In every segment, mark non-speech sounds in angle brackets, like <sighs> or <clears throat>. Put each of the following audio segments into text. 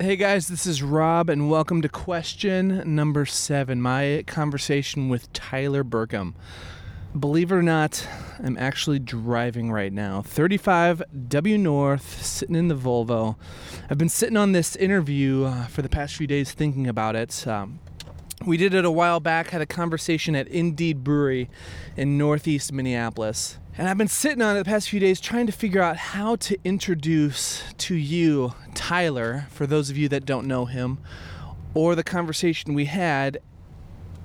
Hey guys, this is Rob, and welcome to question number seven my conversation with Tyler Burkum. Believe it or not, I'm actually driving right now. 35 W North, sitting in the Volvo. I've been sitting on this interview uh, for the past few days thinking about it. Um, we did it a while back, had a conversation at Indeed Brewery in northeast Minneapolis. And I've been sitting on it the past few days trying to figure out how to introduce to you Tyler, for those of you that don't know him, or the conversation we had.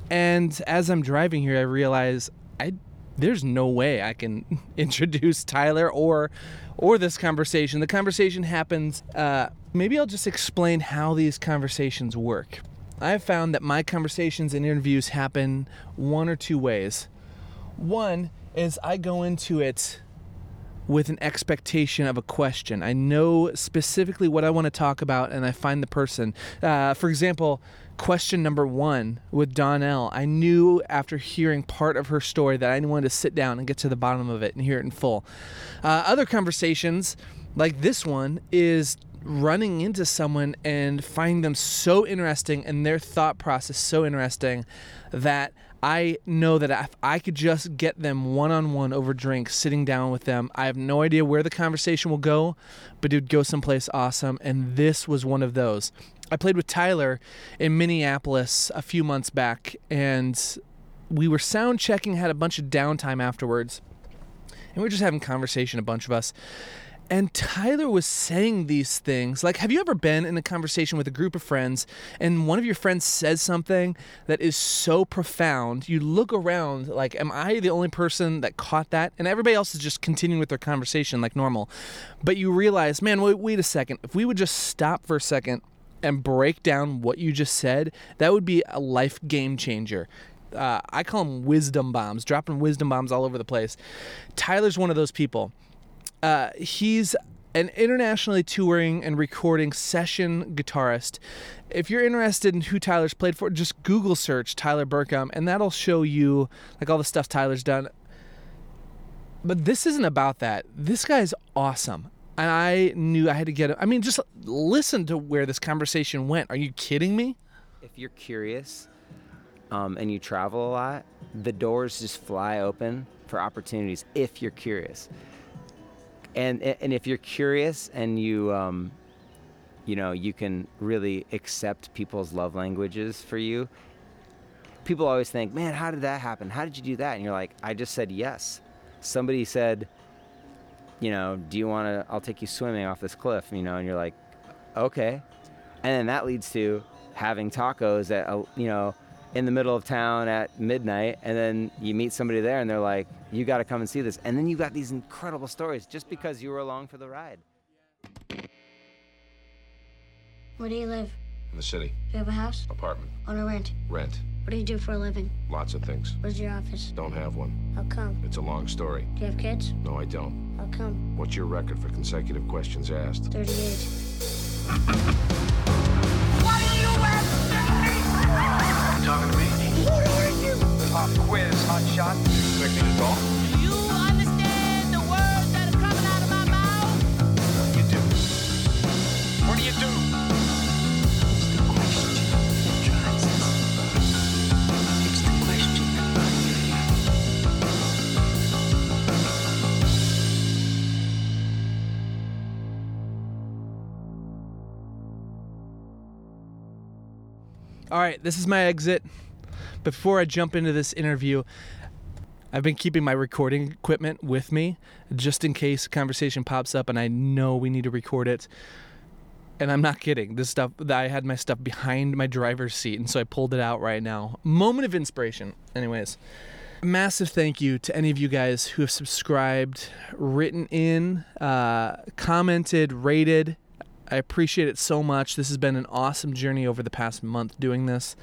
And as I'm driving here, I realize I there's no way I can <laughs> introduce Tyler or or this conversation. The conversation happens. Uh, maybe I'll just explain how these conversations work. I've found that my conversations and interviews happen one or two ways. One is I go into it with an expectation of a question. I know specifically what I want to talk about and I find the person. Uh, for example, question number one with Donnell, I knew after hearing part of her story that I wanted to sit down and get to the bottom of it and hear it in full. Uh, other conversations, like this one, is running into someone and finding them so interesting and their thought process so interesting that I know that if I could just get them one on one over drinks, sitting down with them, I have no idea where the conversation will go, but it would go someplace awesome. And this was one of those. I played with Tyler in Minneapolis a few months back, and we were sound checking, had a bunch of downtime afterwards, and we were just having conversation, a bunch of us. And Tyler was saying these things. Like, have you ever been in a conversation with a group of friends and one of your friends says something that is so profound? You look around, like, am I the only person that caught that? And everybody else is just continuing with their conversation like normal. But you realize, man, wait, wait a second. If we would just stop for a second and break down what you just said, that would be a life game changer. Uh, I call them wisdom bombs, dropping wisdom bombs all over the place. Tyler's one of those people uh, he's an internationally touring and recording session guitarist. If you're interested in who Tyler's played for, just Google search Tyler Burkum, and that'll show you like all the stuff Tyler's done. But this isn't about that. This guy's awesome. And I knew I had to get him. I mean, just listen to where this conversation went. Are you kidding me? If you're curious um, and you travel a lot, the doors just fly open for opportunities if you're curious and and if you're curious and you um, you know you can really accept people's love languages for you people always think man how did that happen? How did you do that? And you're like i just said yes. Somebody said you know do you want to i'll take you swimming off this cliff you know and you're like okay. And then that leads to having tacos at you know in the middle of town at midnight and then you meet somebody there and they're like you got to come and see this. And then you got these incredible stories just because you were along for the ride. Where do you live? In the city. Do you have a house? Apartment. On a rent? Rent. What do you do for a living? Lots of things. Where's your office? Don't have one. How come? It's a long story. Do you have kids? No i don't. How come? What's your record for consecutive questions asked? 38 quiz, hot shot. You expect me to talk? Do you understand the words that are coming out of my mouth? You do. What do you do? It's the question that drives us. It's the question that All right, this is my exit. Before I jump into this interview, I've been keeping my recording equipment with me just in case a conversation pops up and I know we need to record it. And I'm not kidding. This stuff I had my stuff behind my driver's seat and so I pulled it out right now. Moment of inspiration. Anyways, massive thank you to any of you guys who have subscribed, written in, uh, commented, rated. I appreciate it so much. This has been an awesome journey over the past month doing this.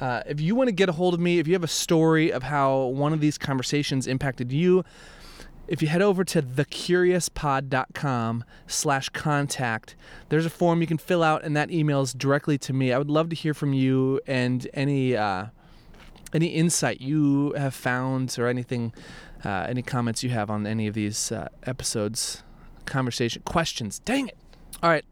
Uh, if you want to get a hold of me, if you have a story of how one of these conversations impacted you, if you head over to thecuriouspod.com slash contact, there's a form you can fill out and that emails directly to me. I would love to hear from you and any uh, any insight you have found or anything, uh, any comments you have on any of these uh, episodes, conversation, questions. Dang it. All right.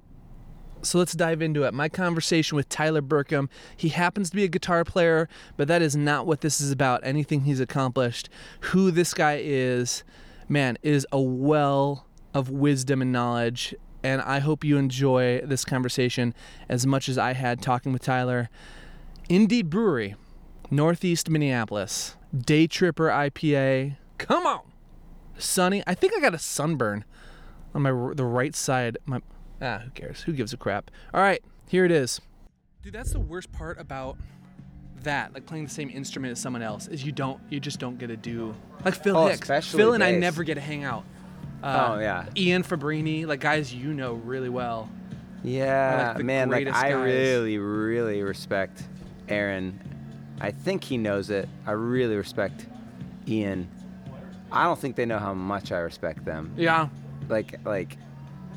So let's dive into it. My conversation with Tyler Burkum. He happens to be a guitar player, but that is not what this is about. Anything he's accomplished, who this guy is, man, is a well of wisdom and knowledge. And I hope you enjoy this conversation as much as I had talking with Tyler. Indeed Brewery, Northeast Minneapolis, Day Tripper IPA. Come on, sunny. I think I got a sunburn on my the right side. My ah, who cares? Who gives a crap? All right, here it is. Dude, that's the worst part about that, like playing the same instrument as someone else, is you don't, you just don't get to do like Phil Oh, Hicks. especially Phil and I never get to hang out. Uh, Oh, yeah. Ian Fabrini, like guys you know really well. Yeah, the man. Like I guys. really, really respect Aaron. I think he knows it. I really respect Ian. I don't think they know how much I respect them. Yeah, Like, like,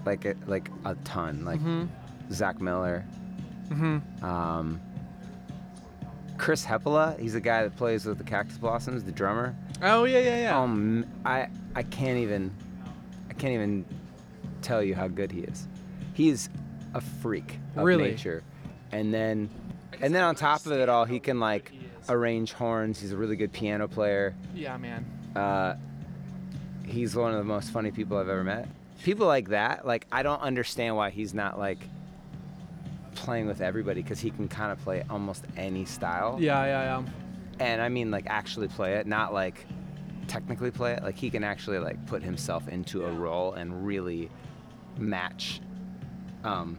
like, a, like a ton. Like Mm-hmm. Zach Miller. Um, Chris Heppola. He's the guy that plays with the Cactus Blossoms, the drummer. Oh yeah, yeah, yeah. Um, I I can't even I can't even tell you how good he is. He's a freak of Really? nature, and then and then on top of it all, he can like arrange horns. He's a really good piano player. yeah, man. Uh, he's one of the most funny people I've ever met. People like that, like I don't understand why he's not like playing with everybody because he can kind of play almost any style Yeah, yeah, yeah. and I mean like actually play it, not like technically play it. Like he can actually like put himself into a role and really match um,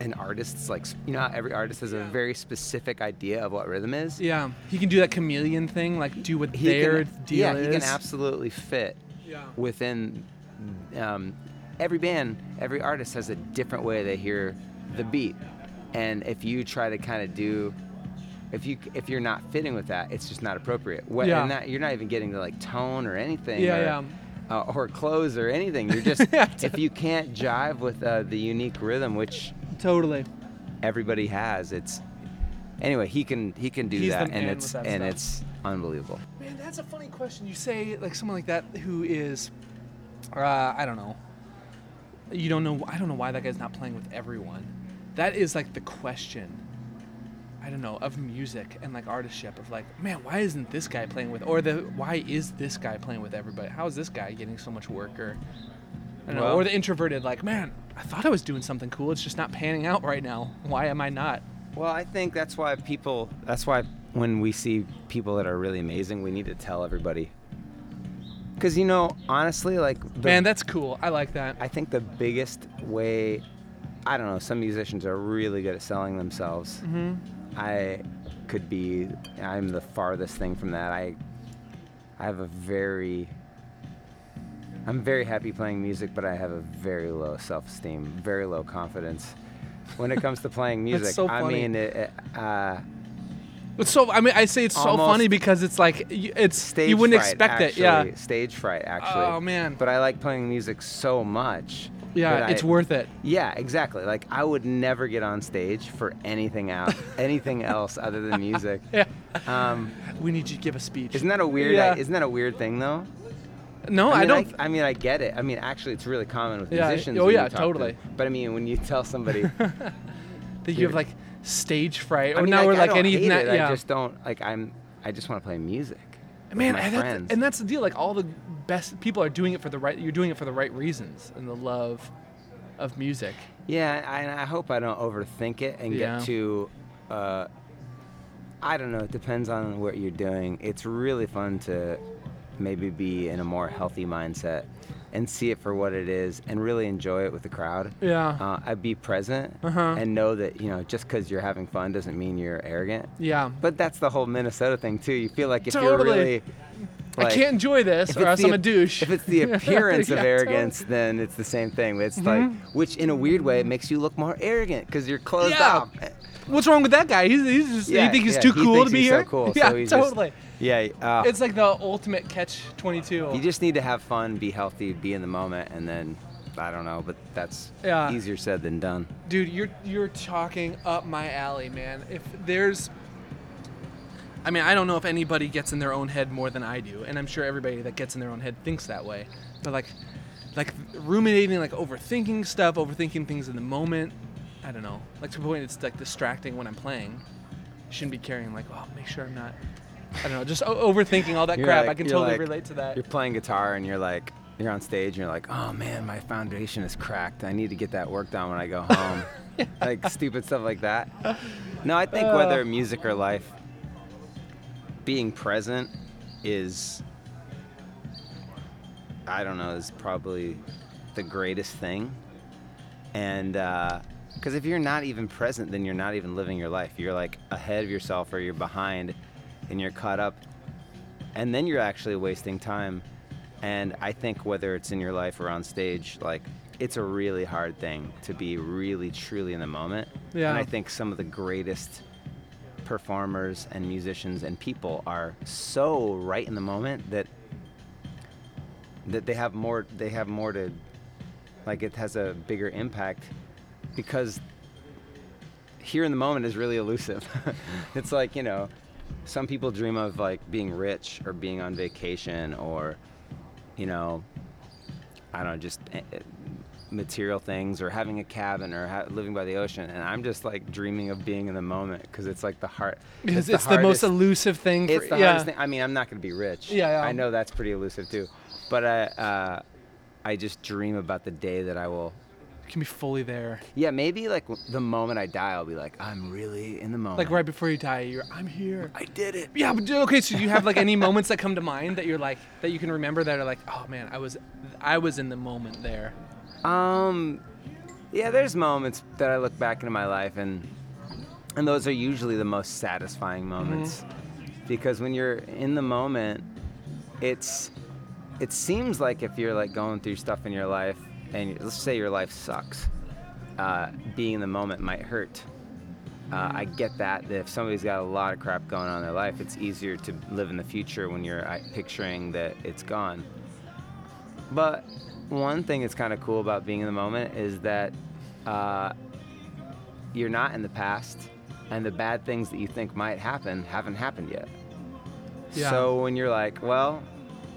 an artist's like you know how every artist has a very specific idea of what rhythm is. Yeah, he can do that chameleon thing, like do what He their can, deal yeah, is. he can absolutely fit Yeah. within um, every band, every artist has a different way they hear the beat, and if you try to kind of do, if you if you're not fitting with that, it's just not appropriate. What, Yeah. and that, you're not even getting to like tone or anything. Yeah, or, yeah. Uh, or clothes or anything. You're <laughs> just Yeah, if you can't jive with uh, the unique rhythm, which Totally. everybody has, it's anyway. He can he can do He's that, and it's that and stuff. it's unbelievable. Man, that's a funny question. You say like someone like that who is, uh, I don't know. You don't know. I don't know why that guy's not playing with everyone. That is like the question. I don't know of music and like artistship of like, man, why isn't this guy playing with, or the why is this guy playing with everybody? How is this guy getting so much work? Or I don't know. Or the introverted, like, man, I thought I was doing something cool. It's just not panning out right now. Why am I not? Well, I think that's why people. That's why when we see people that are really amazing, we need to tell everybody. Because you know, honestly, like the, Man, that's cool. I like that. I think the biggest way, I don't know. Some musicians are really good at selling themselves. Mm-hmm. I could be. I'm the farthest thing from that. I. I have a very. I'm very happy playing music, but I have a very low self-esteem, very low confidence when it comes to playing <laughs> music. so I mean, it, it, uh, It's so. I mean, I say it's so Almost funny because it's like y- it's stage you wouldn't fright, expect it. Yeah. Stage fright, actually. Oh man. But I like playing music so much. yeah, that it's I- worth it. Yeah, exactly. Like I would never get on stage for anything out, <laughs> anything else other than music. <laughs> Yeah. Um, We need you to give a speech. isn't that a weird? Yeah. Isn't that a weird thing though? no, I, mean, don't. I, mean, I get it. I mean, actually, it's really common with Yeah, musicians. oh when you yeah, talk to totally. them. But I mean, when you tell somebody, <laughs> that you have like stage fright, or I mean, now like, we're I like any. hate na- it. yeah. I just don't like. I'm. I just want to play music. Man, and that's, and that's the deal. Like all the best people are doing it for the right. You're doing it for the right reasons and the love of music. Yeah, I, and I hope I don't overthink it and Yeah. get too. Uh, I don't know. It depends on what you're doing. It's really fun to maybe be in a more healthy mindset and see it for what it is and really enjoy it with the crowd. Yeah. Uh, I'd be present Uh-huh. and know that you know just because you're having fun doesn't mean you're arrogant. yeah. But that's the whole Minnesota thing too. You feel like if Totally. you're really I can't enjoy this, if or it's else the I'm a douche. If it's <laughs> the appearance Yeah, of totally. arrogance, then it's the same thing. It's like, which in a weird way makes you look more arrogant because you're closed Yeah. off. What's wrong with that guy? He's, he's just. you think he's yeah, too he cool to be he's here? So cool, <laughs> yeah, so he's just- totally. Yeah, uh, It's like the ultimate catch 22. you just need to have fun, be healthy, be in the moment, and then I don't know, but that's Yeah. easier said than done. Dude, you're you're talking up my alley, man. If there's I mean, I don't know if anybody gets in their own head more than I do, and I'm sure everybody that gets in their own head thinks that way. But like like ruminating, like overthinking stuff, overthinking things in the moment. I don't know. Like to the point it's like distracting when I'm playing. Shouldn't be carrying like, oh, make sure I'm not. I don't know, just o- overthinking all that You're crap. like- I can you're totally like- relate to that. You're playing guitar and you're like, you're on stage and you're like, oh man, my foundation is cracked. I need to get that work done when I go home. <laughs> Like stupid stuff like that. No, I think Uh. whether music or life, being present is, I don't know, is probably the greatest thing. And, because if you're not even present, then you're not even living your life. You're like ahead of yourself or you're behind and you're caught up and then you're actually wasting time. And I think whether it's in your life or on stage, like it's a really hard thing to be really truly in the moment. Yeah. And I think some of the greatest performers and musicians and people are so right in the moment that that they have more they have more to like it has a bigger impact because here in the moment is really elusive. <laughs> it's like, you know, some people dream of like being rich or being on vacation or, you know, I don't know, just eh, eh, material things or having a cabin or ha- living by the ocean. And I'm just like dreaming of being in the moment because it's like the heart. because it's, the, most hardest- elusive thing. For, It's the yeah. hardest thing. I mean, I'm not going to be rich. Yeah, yeah. I know that's pretty elusive too. But I, uh, I just dream about the day that I will can be fully there. yeah, maybe like the moment I die, I'll be like, I'm really in the moment. Like right before you die, you're I'm here. I did it. Yeah, but okay. So do you have like any <laughs> moments that come to mind that you're like that you can remember that are like, oh man, I was, I was in the moment there. Um, yeah, there's moments that I look back into my life, and and those are usually the most satisfying moments, because when you're in the moment, it's it seems like if you're like going through stuff in your life, and let's say your life sucks, uh, being in the moment might hurt. Uh, I get that, that if somebody's got a lot of crap going on in their life, it's easier to live in the future when you're uh, picturing that it's gone. But one thing that's kind of cool about being in the moment is that uh, you're not in the past, and the bad things that you think might happen haven't happened yet. Yeah. So when you're like, well,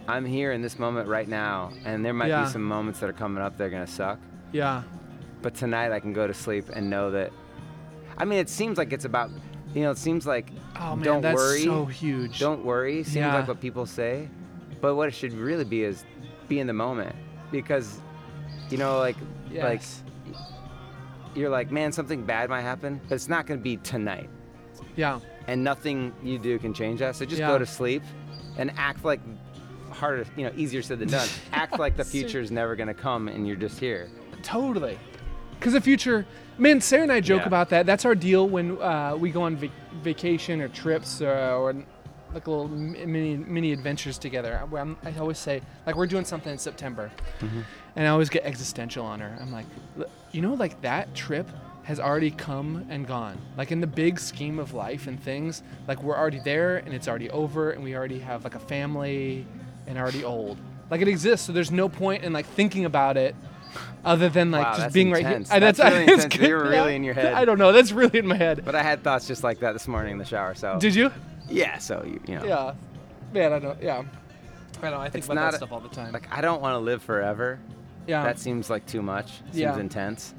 I'm here in this moment right now, and there might Yeah. be some moments that are coming up that are gonna suck, Yeah. but tonight I can go to sleep and know that. I mean, it seems like it's about, you know, it seems like Oh man, don't that's worry, so huge. don't worry seems Yeah. like what people say, but what it should really be is be in the moment because, you know, like like you're like, man, something bad might happen, but it's not gonna be tonight, yeah. and nothing you do can change that. So just Yeah. go to sleep and act like harder, you know, easier said than done. <laughs> act like the future is never gonna come, and you're just here. Totally. Because the future, man, Sarah and I joke Yeah. about that. That's our deal when uh, we go on vac- vacation or trips uh, or like little mini mini adventures together. I'm, I always say, like, we're doing something in September, and I always get existential on her. I'm like, you know, like that trip has already come and gone. Like in the big scheme of life and things, like we're already there and it's already over, and we already have like a family and already old. Like it exists, so there's no point in like thinking about it other than like Wow, just that's being intense. right here. That's really <laughs> intense. good. You're really in your head. I don't know. That's really in my head. But I had thoughts just like that this morning in the shower. So Did you? yeah, so you, you know, Yeah. Man, I don't. Yeah. I know. I think It's about not that a- stuff all the time. like I don't want to live forever. yeah. That seems like too much. Seems Yeah. intense.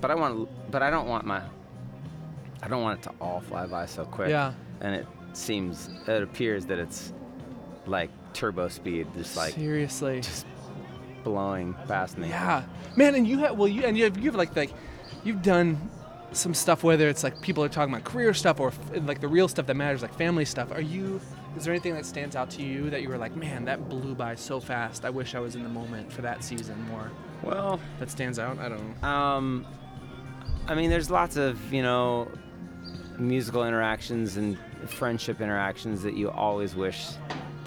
But I want, but I don't want my, I don't want it to all fly by so quick. Yeah. And it seems, it appears that it's like turbo speed, just like Seriously. Just blowing past me. Yeah, man, and you have well, you and you have you have like like you've done some stuff whether it's like people are talking about career stuff or f- like the real stuff that matters, like family stuff. Are you? Is there anything that stands out to you that you were like, man, that blew by so fast. I wish I was in the moment for that season more. Well, That stands out. I don't know. um, I mean, there's lots of you know, musical interactions and friendship interactions that you always wish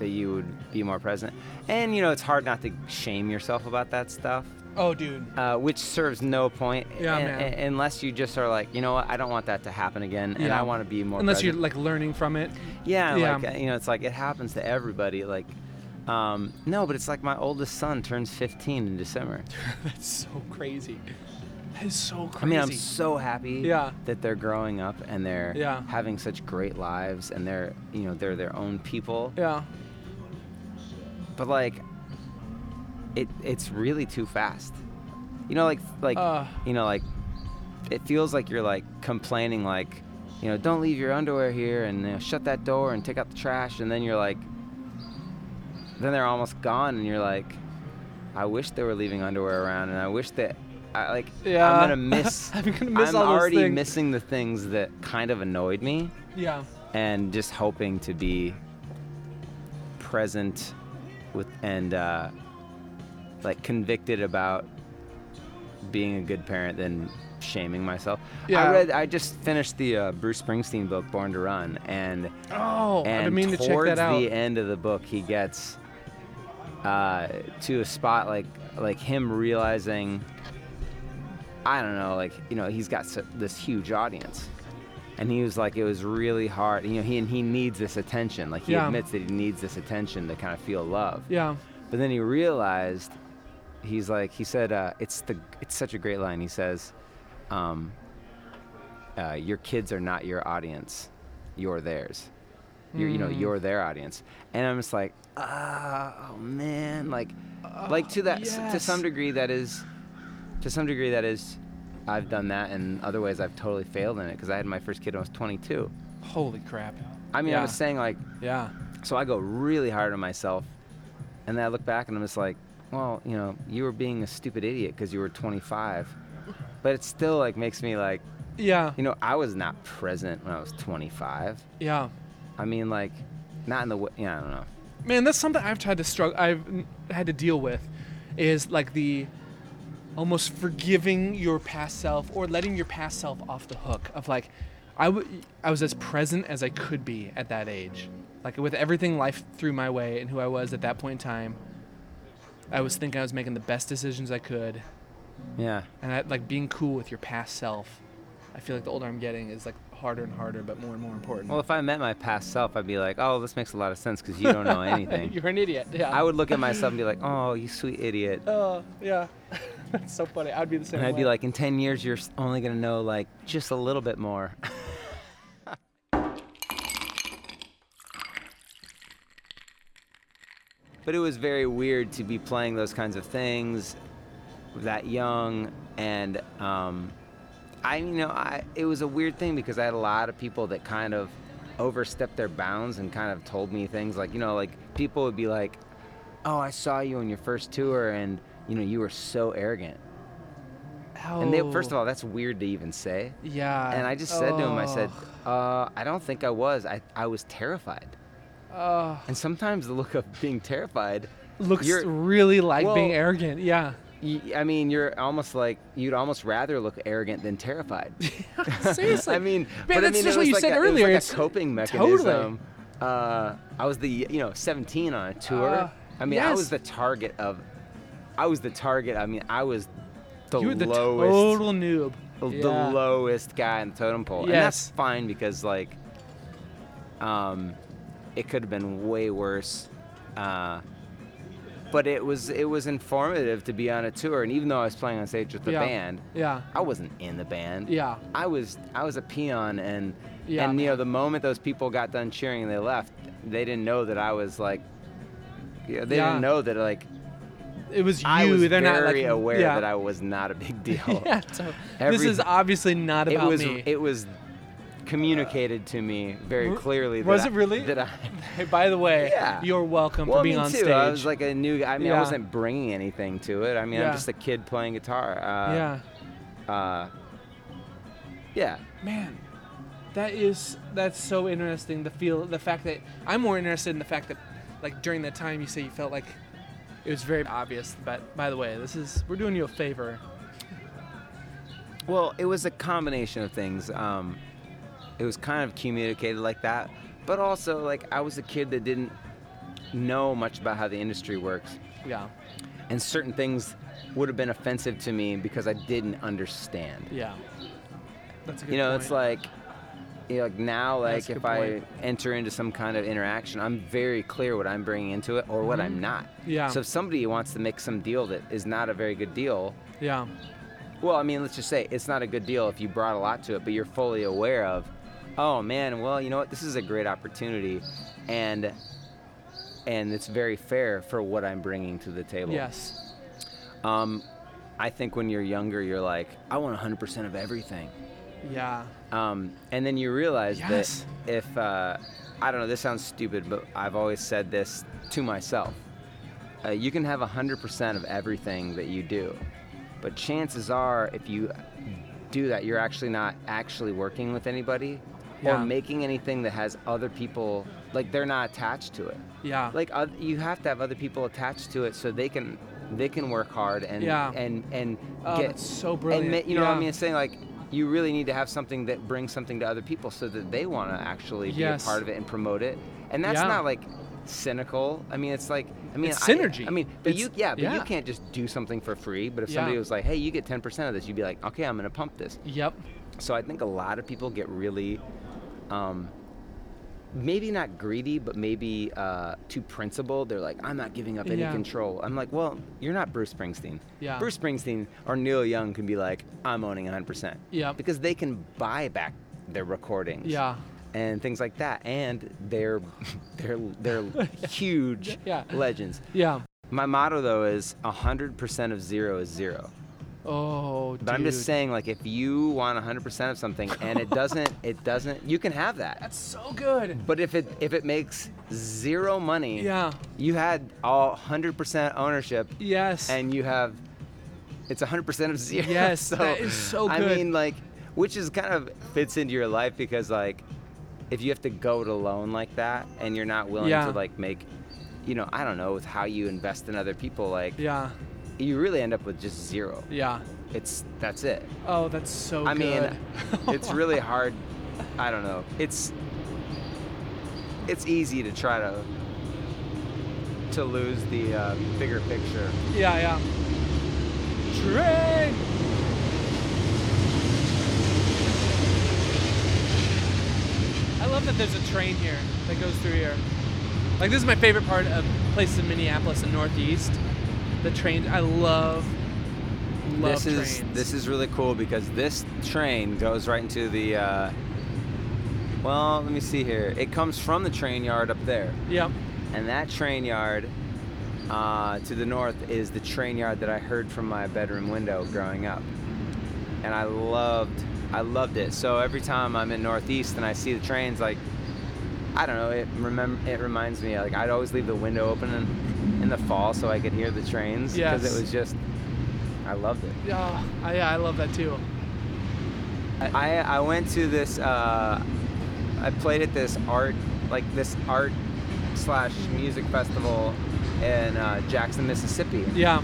that you would be more present. And you know, it's hard not to shame yourself about that stuff. Oh, dude. uh, which serves no point Yeah, un- man. un- unless you just are like, you know what, I don't want that to happen again, and I want to be more. Unless you're like learning from it. yeah, yeah. like uh, you know, it's like it happens to everybody. Like, um, no, but it's like my oldest son turns 15 in December. <laughs> That's so crazy. That is so crazy. I mean, I'm so happy Yeah. that they're growing up and they're Yeah. having such great lives and they're you know they're their own people. yeah. But like, it it's really too fast. You know, like like Uh. you know, like it feels like you're like complaining, like you know, don't leave your underwear here and you know, shut that door and take out the trash, and then you're like, then they're almost gone, and you're like, I wish they were leaving underwear around, and I wish that. I, like Yeah. I'm gonna <laughs> miss. I'm gonna miss I'm all already things. missing the things that kind of annoyed me Yeah. and just hoping to be present and uh, like convicted about being a good parent than shaming myself. Yeah. I read I just finished the uh, Bruce Springsteen book Born to Run and Oh, and been meaning to check that out. the end of the book he gets uh, to a spot like like him realizing I don't know like you know he's got this huge audience and he was like it was really hard you know he and he needs this attention like he Yeah. admits that he needs this attention to kind of feel love Yeah. but then he realized he's like he said uh, it's the it's such a great line he says um, uh, your kids are not your audience you're theirs you're you know Mm. you're their audience and i'm just like oh man like like to that s- to some degree that is to some degree that is i've done that and other ways i've totally failed in it because i had my first kid when i was 22 Holy crap. i mean Yeah. i was saying like Yeah. so I go really hard on myself, and then I look back and I'm just like, well, you know, you were being a stupid idiot because you were 25, but it still like makes me like, Yeah. you know, I was not present when I was 25. Yeah. I mean, like, not in the way. Yeah, I don't know. Man, that's something I've tried to struggle. I've had to deal with, is like the almost forgiving your past self or letting your past self off the hook. Of like, I w- I was as present as I could be at that age, like with everything life threw my way and who I was at that point in time. I was thinking I was making the best decisions I could, Yeah. and I, like being cool with your past self. I feel like the older I'm getting is like harder and harder, but more and more important. Well, if I met my past self, I'd be like, oh, this makes a lot of sense because you don't know <laughs> anything. You're an idiot. Yeah. I would look at myself and be like, oh, you sweet idiot. Oh, yeah. <laughs> That's so funny. I'd be the same And I'd be like, in 10 years, you're only going to know like just a little bit more. <laughs> but it was very weird to be playing those kinds of things that young and um, I you know I it was a weird thing because I had a lot of people that kind of overstepped their bounds and kind of told me things like you know like people would be like oh I saw you on your first tour and you know you were so arrogant Oh. and they first of all that's weird to even say yeah. and I just said to him I said Oh. uh, I don't think I was I, I was terrified Oh, and sometimes the look of being terrified looks really like being arrogant. Yeah. I mean, you're almost like you'd almost rather look arrogant than terrified. <laughs> Seriously. <laughs> I mean, Man, but I that's mean, just what you like said a, it was earlier. like a It's- coping totally. mechanism. Uh, I was the you know 17 on a tour. Uh, I mean, I was the target of. I was the target. I mean, I was the you were the lowest, total noob. the Yeah. lowest guy in the totem pole, and that's fine because like, um, it could have been way worse. Uh, but it was it was informative to be on a tour, and even though I was playing on stage with the Yeah. band, Yeah. I wasn't in the band. Yeah. I was I was a peon and Yeah, and you know the moment those people got done cheering and they left, they didn't know that I was like you know, they Yeah. didn't know that like It was you. I was They're not very like aware yeah. that I was not a big <laughs> deal. yeah. So this is obviously not about it was me. it was communicated to me very clearly. That was I- it really? That I Hey, <laughs> by the way, Yeah. you're welcome well, for being on too. stage. I was like a new guy. I mean, Yeah. I wasn't bringing anything to it. I mean, Yeah. I'm just a kid playing guitar. Uh, yeah. Uh, yeah. Man, that is that's so interesting. The feel, the fact that I'm more interested in the fact that, like during that time, you say you felt like it was very obvious. But by the way, this is we're doing you a favor. Well, it was a combination of things. Um, it was kind of communicated like that, but also like I was a kid that didn't know much about how the industry works, Yeah, and certain things would have been offensive to me because I didn't understand. yeah. That's a good you know, point. it's like, you know, like now, That's like a if good I point. enter into some kind of interaction, I'm very clear what I'm bringing into it or what I'm not. Mm-hmm. Yeah. So if somebody wants to make some deal that is not a very good deal, yeah, well, I mean, let's just say it's not a good deal if you brought a lot to it, but you're fully aware of, oh man, well, you know what, this is a great opportunity, and and it's very fair for what I'm bringing to the table. Yes. Um, I think when you're younger, you're like, I want 100% of everything. Yeah. Um, and then you realize Yes. that if, uh, I don't know, this sounds stupid, but I've always said this to myself. Uh, you can have 100% of everything that you do, but chances are, if you do that, you're actually not actually working with anybody Yeah. or making anything that has other people, like they're not attached to it. Yeah. Like oth- you have to have other people attached to it so they can they can work hard and Yeah. and and Oh, get so brilliant. and you know what I mean? Saying like you really need to have something that brings something to other people so that they want to actually Yes. be a part of it and promote it. And that's Yeah. not like cynical. I mean, it's like I mean, It's I- synergy. I, mean, but It's- you yeah, but you can't just do something for free. But if somebody was like, "Hey, you get 10% of this," you'd be like, "Okay, I'm going to pump this." Yep. So I think a lot of people get really, um, maybe not greedy, but maybe uh, too principled. They're like, I'm not giving up any Yeah. control. I'm like, well, you're not Bruce Springsteen. Yeah. Bruce Springsteen or Neil Young can be like, I'm owning 100%. Yep. Because they can buy back their recordings. Yeah. And things like that, and they're <laughs> they're they're <laughs> huge Yeah. legends. Yeah. My motto though is 100% of zero is zero. Oh, dude. But I'm just saying, like, if you want 100% of something and it doesn't, <laughs> it doesn't, you can have that. That's so good. But if it if it makes zero money, Yeah. you had all 100% ownership, Yes. and you have, it's 100% of zero. Yes, <laughs> so, that is so I mean, like, which is kind of fits into your life because, like, if you have to go it alone like that and you're not willing Yeah. to like make, you know, I don't know, with how you invest in other people, like, yeah. You really end up with just zero. Yeah. It's that's it. Oh, that's so I mean, <laughs> it's really hard. I don't know. It's it's easy to try to to lose the uh, bigger picture. Yeah, yeah. Train. I love that there's a train here that goes through here. Like this is my favorite part of places in Minneapolis and Northeast. The train. I love. Love this is trains. this is really cool because this train goes right into the. Uh, well, let me see here. It comes from the train yard up there, Yep. and that train yard uh, to the north is the train yard that I heard from my bedroom window growing up, and I loved I loved it. So every time I'm in Northeast and I see the trains, like I don't know, it remem- it reminds me like I'd always leave the window open in the fall so I could hear the trains because Yes. it was just I loved it. Yeah, I, yeah, I love that too. I I went to this uh, I played at this art like this art slash music festival in uh, Jackson, Mississippi. Yeah.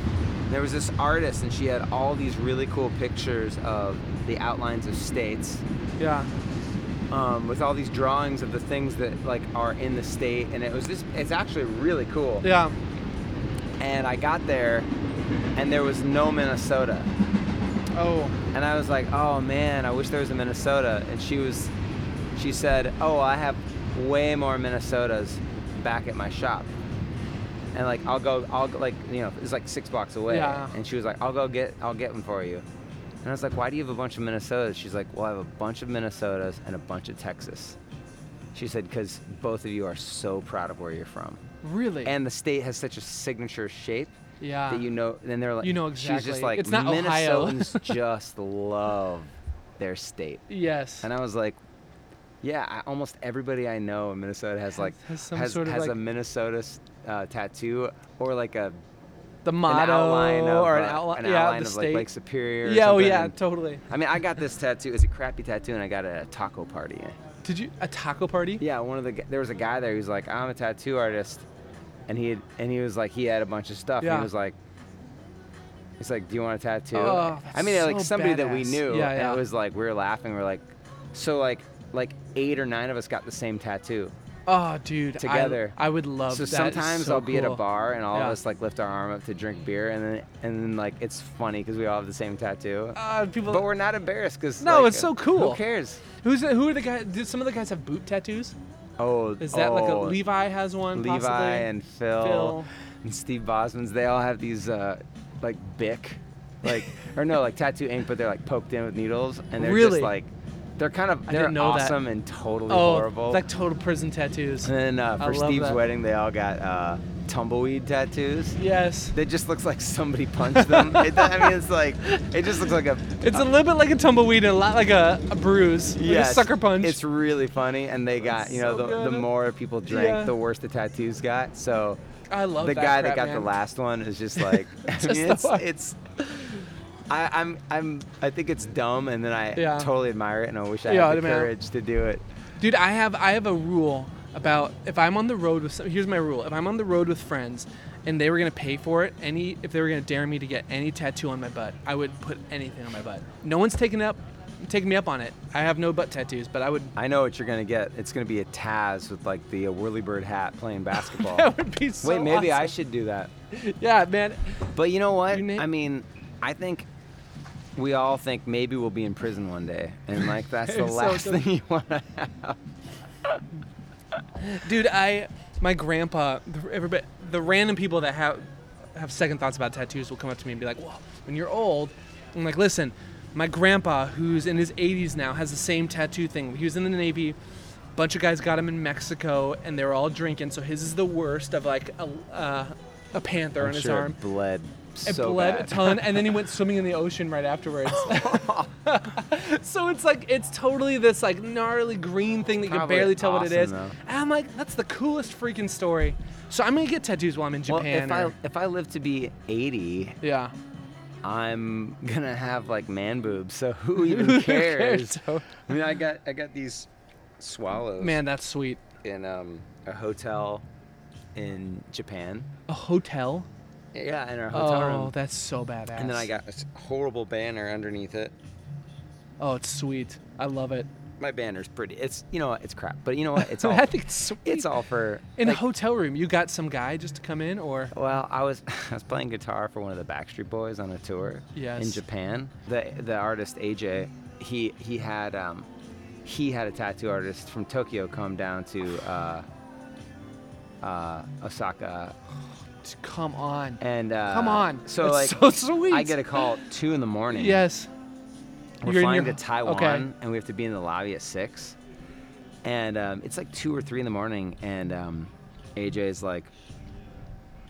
There was this artist, and she had all these really cool pictures of the outlines of states, Yeah. um, with all these drawings of the things that like are in the state, and it was just it's actually really cool. Yeah. And I got there, and there was no Minnesota, Oh. and I was like, oh man, I wish there was a Minnesota. And she was, she said, oh, I have way more Minnesotas back at my shop. And like I'll go, I'll go, like you know, it's like six blocks away. Yeah. And she was like, I'll go get, I'll get one for you. And I was like, why do you have a bunch of Minnesotas? She's like, well, I have a bunch of Minnesotas and a bunch of Texas. She said, because both of you are so proud of where you're from, Really? and the state has such a signature shape yeah. that you know. And they're like, You know She was just exactly. like, It's not Ohio." Minnesotans <laughs> just love their state. Yes. And I was like, yeah, I, almost everybody I know in Minnesota has like has some has, sort of, has like- a Minnesota uh, tattoo or like a the motto outline of or an uh, outline, an yeah, outline the of state. like Lake Superior. or yeah, oh yeah, and- totally. I mean, I got this tattoo. It's a crappy tattoo, and I got it at a taco party. Did you a taco party? Yeah, one of the there was a guy there who's like, I'm a tattoo artist, and he had, and he was like, he had a bunch of stuff. And Yeah. he was like, he's like, do you want a tattoo? Oh, I mean, that's like so somebody that we knew, Yeah, and yeah. it was like we were laughing. We are like, so like like eight or nine of us got the same tattoo. Oh, dude. Together. I, would love so that. sometimes so I'll be at a bar and all Yeah. of us like lift our arm up to drink beer, and then and then like it's funny because we all have the same tattoo. Uh, people. but we're not embarrassed because No, it's so cool. Who cares? who's the- who are the guys? Did some of the guys have boot tattoos? Oh, Is that like a oh, Levi has one? Levi possibly? and Phil, Phil. and Steve Bosman's. They all have these uh, like Bic, like or no, like tattoo ink, but they're like poked in with needles, and they're Really? just like They're kind of I they're know that. awesome and totally oh, horrible. like total prison tattoos. and then uh, for Steve's that. wedding, they all got uh, tumbleweed tattoos. Yes. It just looks like somebody punched them. <laughs> it, I mean, it's like it just looks like a It's a little bit like a tumbleweed and a lot like a, a bruise. Like yeah, sucker punch. It's really funny, and they got you know so the, the more people drank, Yeah. the worse the tattoos got. So I love the that guy crap, that got man. the last one is just <laughs> like I mean, it's, it's I, I'm I'm I think it's dumb, and then I Yeah. totally admire it, and I wish I Yeah, had the courage to do it. Dude, I have I have a rule about if I'm on the road with some, here's my rule. If I'm on the road with friends and they were gonna pay for it, any if they were gonna dare me to get any tattoo on my butt, I would put anything on my butt. No one's taking up taking me up on it. I have no butt tattoos, but I would I know what you're gonna get. It's gonna be a Taz with like the uh, whirly bird hat playing <laughs> basketball. that would be so Wait, maybe I should do that. Yeah, man. But you know what? You I mean, I think we all think maybe we'll be in prison one day, and like that's <laughs> the It's so last thing you want to have. Dude, I my grandpa, the, everybody, the random people that have have second thoughts about tattoos will come up to me and be like, "Well, when you're old," I'm like, "Listen, my grandpa, who's in his 80s now, has the same tattoo thing. He was in the Navy. Bunch of guys got him in Mexico, and they were all drinking. So his is the worst of like a uh, a panther I'm on his sure arm. it bled It so bled bad. a ton, and then he went <laughs> swimming in the ocean right afterwards. <laughs> so it's like it's totally this like gnarly green thing that you can Probably barely tell what it awesome, is. though. And I'm like, that's the coolest freaking story. So I'm gonna get tattoos while I'm in well, Japan. if I or- if I live to be 80, yeah. I'm gonna have like man boobs. So who <laughs> even Who cares? cares? I mean, I got I got these swallows Man, that's sweet. in um, a hotel in Japan. A hotel. Yeah, in our hotel room. Oh, room. that's so badass. And then I got this horrible banner underneath it. Oh, it's sweet. I love it. My banner's pretty. It's you know what? It's crap. But you know what? It's <laughs> all. I think it's sweet. it's all for. in like, a hotel room. You got some guy just to come in, or Well, I was <laughs> I was playing guitar for one of the Backstreet Boys on a tour Yes. in Japan. The the artist AJ, he he had um he had a tattoo artist from Tokyo come down to uh, uh, Osaka come on. and uh, Come on. So That's like so <laughs> sweet. I get a call at two in the morning. Yes. We're You're flying your- to Taiwan, okay. and we have to be in the lobby at six. And um, it's like two or three in the morning, and um, AJ's like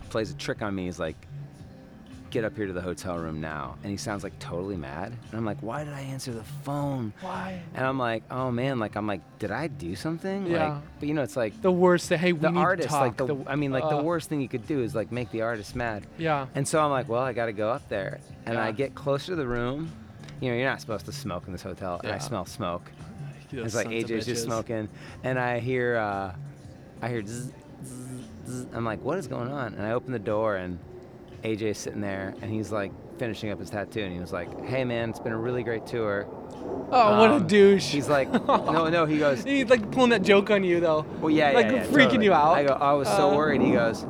plays a trick on me. He's like, "Get up here to the hotel room now," and he sounds like totally mad. And I'm like, "Why did I answer the phone?" Why? And I'm like, "Oh man!" Like I'm like, "Did I do something?" Yeah. Like, but you know, it's like The worst. Hey, we the need artist. to talk. Like the, I mean, like the uh, worst thing you could do is like make the artist mad. Yeah. And so I'm like, well, I got to go up there. And I get closer to the room. You know, you're not supposed to smoke in this hotel. And I smell smoke. It's like AJ's just smoking. And I hear, uh, I hear, zzz, zzz, zzz. I'm like, what is going on? And I open the door and AJ's sitting there and he's like finishing up his tattoo. And he was like, hey man, it's been a really great tour. Oh, what a Um, douche. He's like, <laughs> no, no. He goes, He's like pulling that joke on you though. well, yeah, like yeah, yeah, freaking totally. you out. I go, I was so Uh, worried. He goes,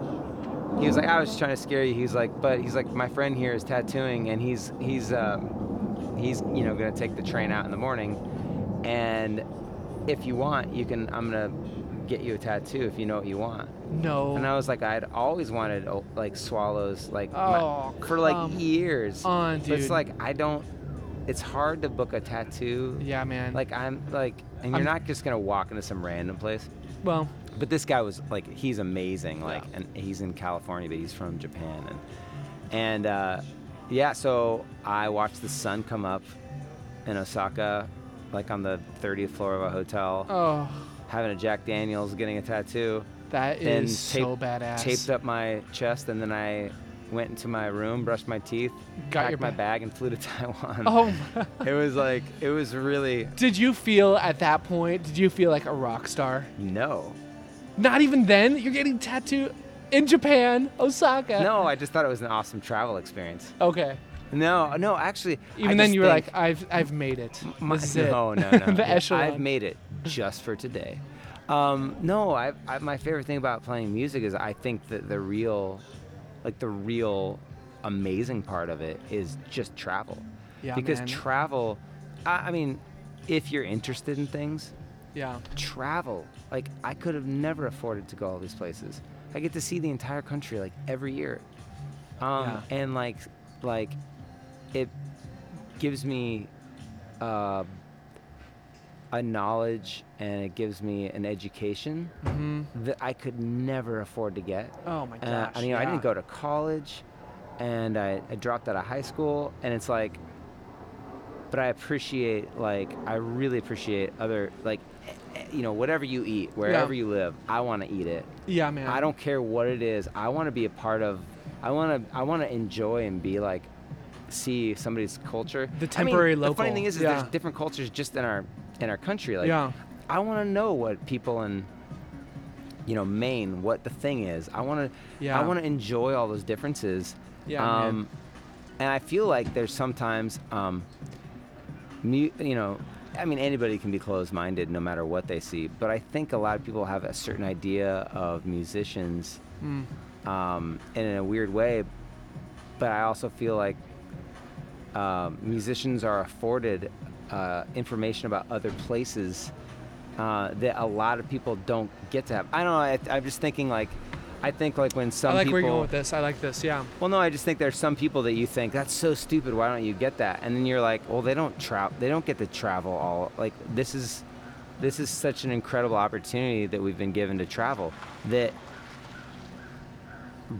he was like, I was just trying to scare you. He's like, but he's like, my friend here is tattooing, and he's he's um, he's you know gonna take the train out in the morning, and if you want, you can. I'm gonna get you a tattoo if you know what you want. No. And I was like, I'd always wanted oh, like swallows, like my- Oh, for like years. on, But it's like I don't. It's hard to book a tattoo. yeah, man. Like I'm like, and you're I'm- not just gonna walk into some random place. well, But this guy was like, he's amazing. Like, Yeah. and he's in California, but he's from Japan, and and uh, yeah. So I watched the sun come up in Osaka, like on the 30th floor of a hotel, oh, having a Jack Daniels, getting a tattoo. that is so badass. Taped up my chest, and then I went into my room, brushed my teeth, Got packed your my bag, and flew to <laughs> Taiwan. Oh, It was like, it was really did you feel at that point? Did you feel like a rock star? no. Not even then. You're getting tattooed in Japan, Osaka. No, I just thought it was an awesome travel experience. Okay. No, no, actually. I Even then, you were like, I've I've made it. My- this is it. no, no, <laughs> no. the Yeah, echelon. I've made it just for today. Um, no, I, I, my favorite thing about playing music is I think that the real, like the real amazing part of it is just travel. Yeah, because man. travel, I, I mean, if you're interested in things, yeah. travel. Like I could have never afforded to go all these places. I get to see the entire country like every year, um, Yeah. and like like it gives me uh, a knowledge and it gives me an education that I could never afford to get. Mm-hmm. Oh my I- gosh. I, you know, I didn't go to college, and I, I dropped out of high school, and it's like, but I appreciate, like, I really appreciate other, like, eh, eh, you know, whatever you eat, wherever you live, I want to eat it. Yeah, man. I don't care what it is. I want to be a part of. I want to. I want to enjoy and be like, see somebody's culture. The I temporary mean, The funny thing is, is yeah. there's different cultures just in our in our country. Like, Yeah. I want to know what people in, you know, Maine, what the thing is. I want to. Yeah. I want to enjoy all those differences. Yeah, man. Um, and I feel like there's sometimes, um, mu- you know, I mean, anybody can be closed-minded no matter what they see. But I think a lot of people have a certain idea of musicians, Mm. um, and in a weird way. But I also feel like um, musicians are afforded uh, information about other places uh, that a lot of people don't get to have. I don't know. I, I'm just thinking like, I think like when some I like people. where you're going with this. I like this. Yeah. Well, no, I just think there's some people that you think that's so stupid. Why don't you get that? And then you're like, well, they don't travel. They don't get to travel all. Like this is, this is such an incredible opportunity that we've been given to travel that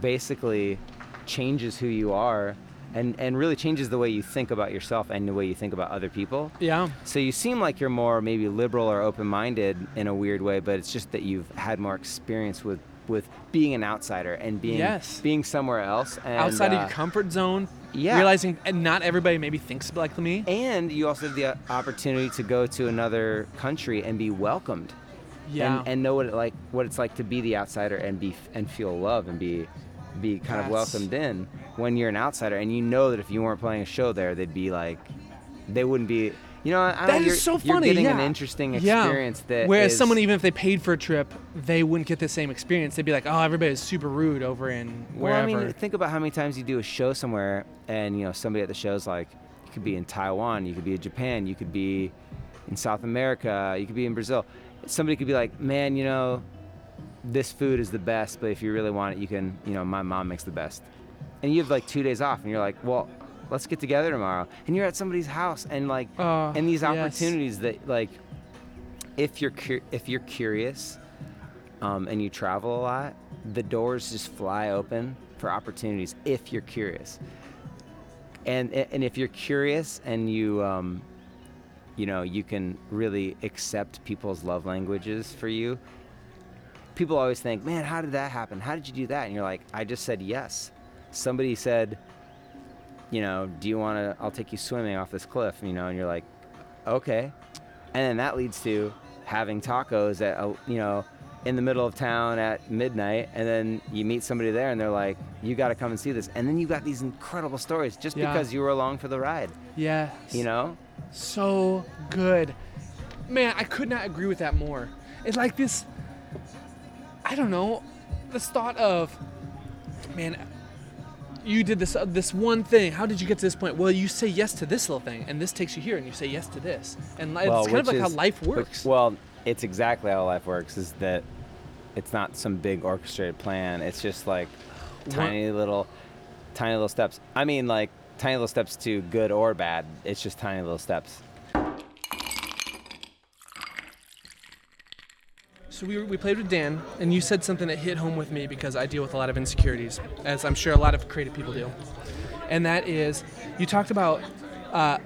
basically changes who you are, and and really changes the way you think about yourself and the way you think about other people. Yeah. So you seem like you're more maybe liberal or open-minded in a weird way, but it's just that you've had more experience with with being an outsider and being Yes. being somewhere else and, Outside of uh, your comfort zone. yeah. Realizing and not everybody maybe thinks like me. and you also have the uh, opportunity to go to another country and be welcomed Yeah. and, and know what it like what it's like to be the outsider and be and feel love and be be kind of welcomed in when you're an outsider and you know that if you weren't playing a show there they'd be like they wouldn't be you know I don't That is you're, so you're funny. getting an yeah. interesting Yeah. experience that Whereas is- someone, even if they paid for a trip, they wouldn't get the same experience. They'd be like, "Oh, everybody's super rude over in Well, wherever." I mean, think about how many times you do a show somewhere, and you know somebody at the show's like, you could be in Taiwan, you could be in Japan, you could be in South America, you could be in Brazil. Somebody could be like, man, you know, this food is the best, but if you really want it, you can, you know, my mom makes the best. And you have like two days off, and you're like, well, let's get together tomorrow. And you're at somebody's house, and like, Uh, and these yes. opportunities that like, if you're cur- if you're curious, um, and you travel a lot, the doors just fly open for opportunities if you're curious. And and if you're curious and you um, you know you can really accept people's love languages for you. People always think, man, how did that happen? How did you do that? And you're like, I just said yes. Somebody said, you know, do you want to? I'll take you swimming off this cliff. You know, and you're like, okay. And then that leads to having tacos at a, you know in the middle of town at midnight, and then you meet somebody there, and they're like, you got to come and see this. And then you got these incredible stories just Yeah. because you were along for the ride. yeah. You know? So good. Man, I could not agree with that more. It's like this I don't know, this thought of man, you did this uh, this one thing. How did you get to this point? Well, you say yes to this little thing and this takes you here and you say yes to this. And li- it's kind of which like how life which- works. well, it's exactly how life works. Is that it's not some big orchestrated plan. It's just like tiny little, tiny little steps. I mean, like tiny little steps to good or bad. It's just tiny little steps. So we, we played with Dan, and you said something that hit home with me because I deal with a lot of insecurities, as I'm sure a lot of creative people do. And that is, you talked about uh,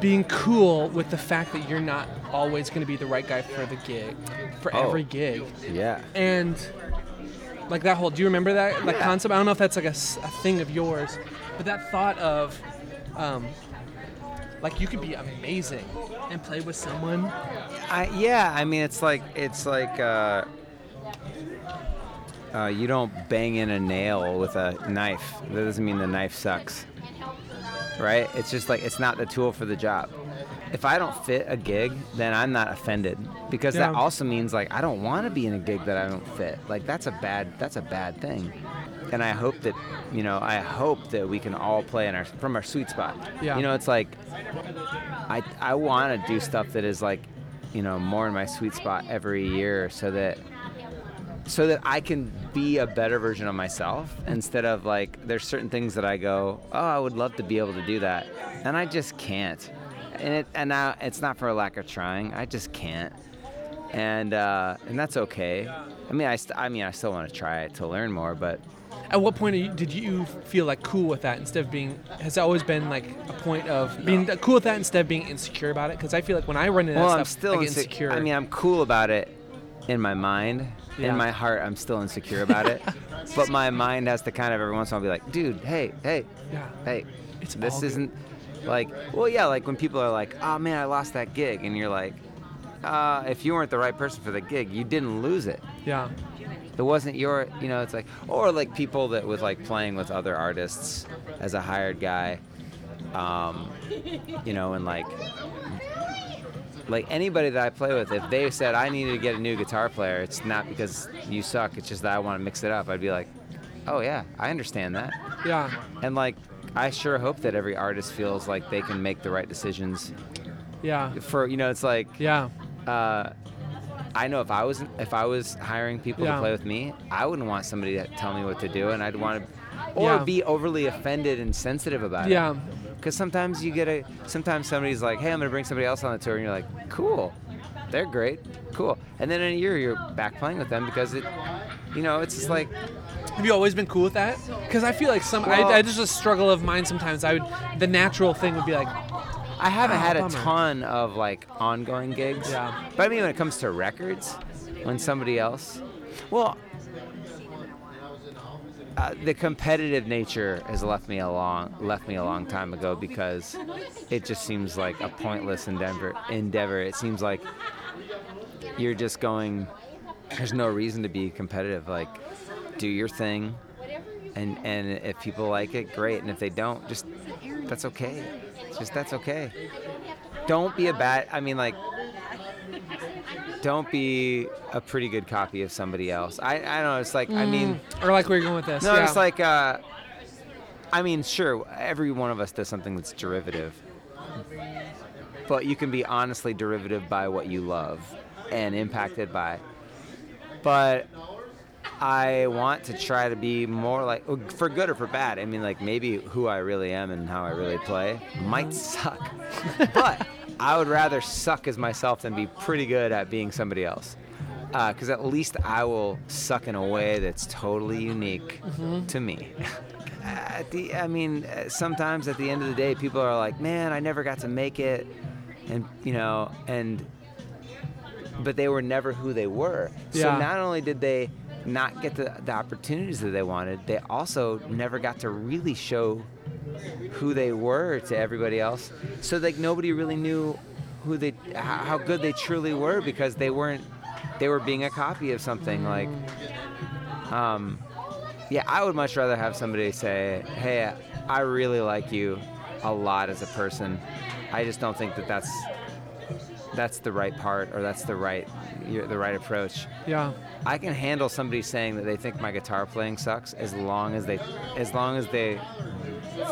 being cool with the fact that you're not always going to be the right guy for the gig, for Oh. every gig. Yeah. And like that whole, do you remember that that Yeah. concept? I don't know if that's like a, a thing of yours, but that thought of, um, like you could be amazing and play with someone I, yeah, I mean, it's like it's like uh, uh, you don't bang in a nail with a knife. That doesn't mean the knife sucks, right? It's just like it's not the tool for the job. If I don't fit a gig, then I'm not offended because that also means like I don't want to be in a gig that I don't fit. Like that's a bad that's a bad thing. And I hope that you know I hope that we can all play in our from our sweet spot. Yeah. You know, it's like I I want to do stuff that is like, you know, more in my sweet spot every year, so that so that I can be a better version of myself instead of like there's certain things that I go, oh, I would love to be able to do that, and I just can't. and it and now it's not for a lack of trying. I just can't, and uh, and that's okay. I mean, I st- I mean, I still want to try it to learn more, but At what point are you, did you feel like cool with that instead of being? Has it always been like a point of being cool with that instead of being insecure about it? Because I feel like when I run into well, that I'm stuff, still I inse- insecure. I mean, I'm cool about it in my mind. Yeah. In my heart, I'm still insecure about it. <laughs> but my mind has to kind of every once in a while be like, dude, hey, hey, yeah, hey, It's this isn't like, well, yeah, like when people are like, oh man, I lost that gig, and you're like, uh, if you weren't the right person for the gig, you didn't lose it. yeah, It wasn't your, you know, it's like, or like people that was like playing with other artists as a hired guy, um, you know, and like, like anybody that I play with, if they said I needed to get a new guitar player, it's not because you suck, it's just that I want to mix it up. I'd be like, oh yeah, I understand that. yeah, And like, I sure hope that every artist feels like they can make the right decisions yeah, for, you know, it's like, yeah, uh, I know if I was if I was hiring people Yeah. to play with me, I wouldn't want somebody to tell me what to do, and I'd want to, or Yeah. be overly offended and sensitive about yeah, it. Yeah. Because sometimes you get a, sometimes somebody's like, hey, I'm gonna bring somebody else on the tour, and you're like, cool, they're great, cool, and then in a year you're back playing with them because it, you know, it's just like, Have you always been cool with that? Because I feel like some, Well- I, I just a struggle of mine. Sometimes I would, the natural thing would be like, I haven't Ah, had a bummer. ton of like ongoing gigs. Yeah. But I mean, when it comes to records, when somebody else, well, uh, the competitive nature has left me a long left me a long time ago because it just seems like a pointless endeavor. Endeavor. It seems like you're just going. There's no reason to be competitive. Like, do your thing, and and if people like it, great. And if they don't, just that's okay. Just that's okay. Don't be a bad. I mean, like, don't be a pretty good copy of somebody else. I I don't know. It's like I mean, or like where you're going with this. no, yeah. it's like uh, I mean, sure, every one of us does something that's derivative, but you can be honestly derivative by what you love and impacted by. But I want to try to be more like, for good or for bad. I mean, like maybe who I really am and how I really play might suck, but I would rather suck as myself than be pretty good at being somebody else. Because at least I will suck in a way that's totally unique to me. At the, I mean, uh, sometimes at the end of the day, people are like, "Man, I never got to make it," and you know, and but they were never who they were. So not only did they not get the, the opportunities that they wanted, they also never got to really show who they were to everybody else. So like nobody really knew who they how, good they truly were because they weren't they were being a copy of something like um yeah, I would much rather have somebody say, "Hey, I really like you a lot as a person. I just don't think that that's that's the right part or that's the right the right approach." yeah, I can handle somebody saying that they think my guitar playing sucks as long as they as long as they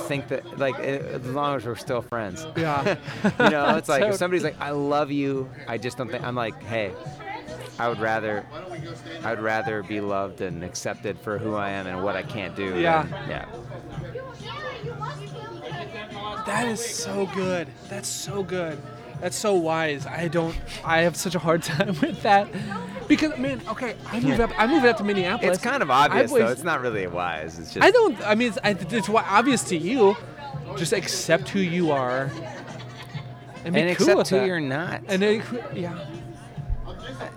think that like eh, as long as we're still friends. yeah, <laughs> you know, it's <laughs> like So- if somebody's like, "I love you," I just don't think I'm like, "Hey, I would rather I would rather be loved and accepted for who I am and what I can't do." Yeah. than- yeah. that is so good. That's so good. That's so wise. I don't. I have such a hard <laughs> time with that because man. Okay, I moved up. I moved up to Minneapolis. It's kind of obvious I've always- though. It's not really wise. It's just I don't. I mean, it's, it's obvious to you. Just accept who you are, and be and cool accept with who that. you're not. And then, yeah,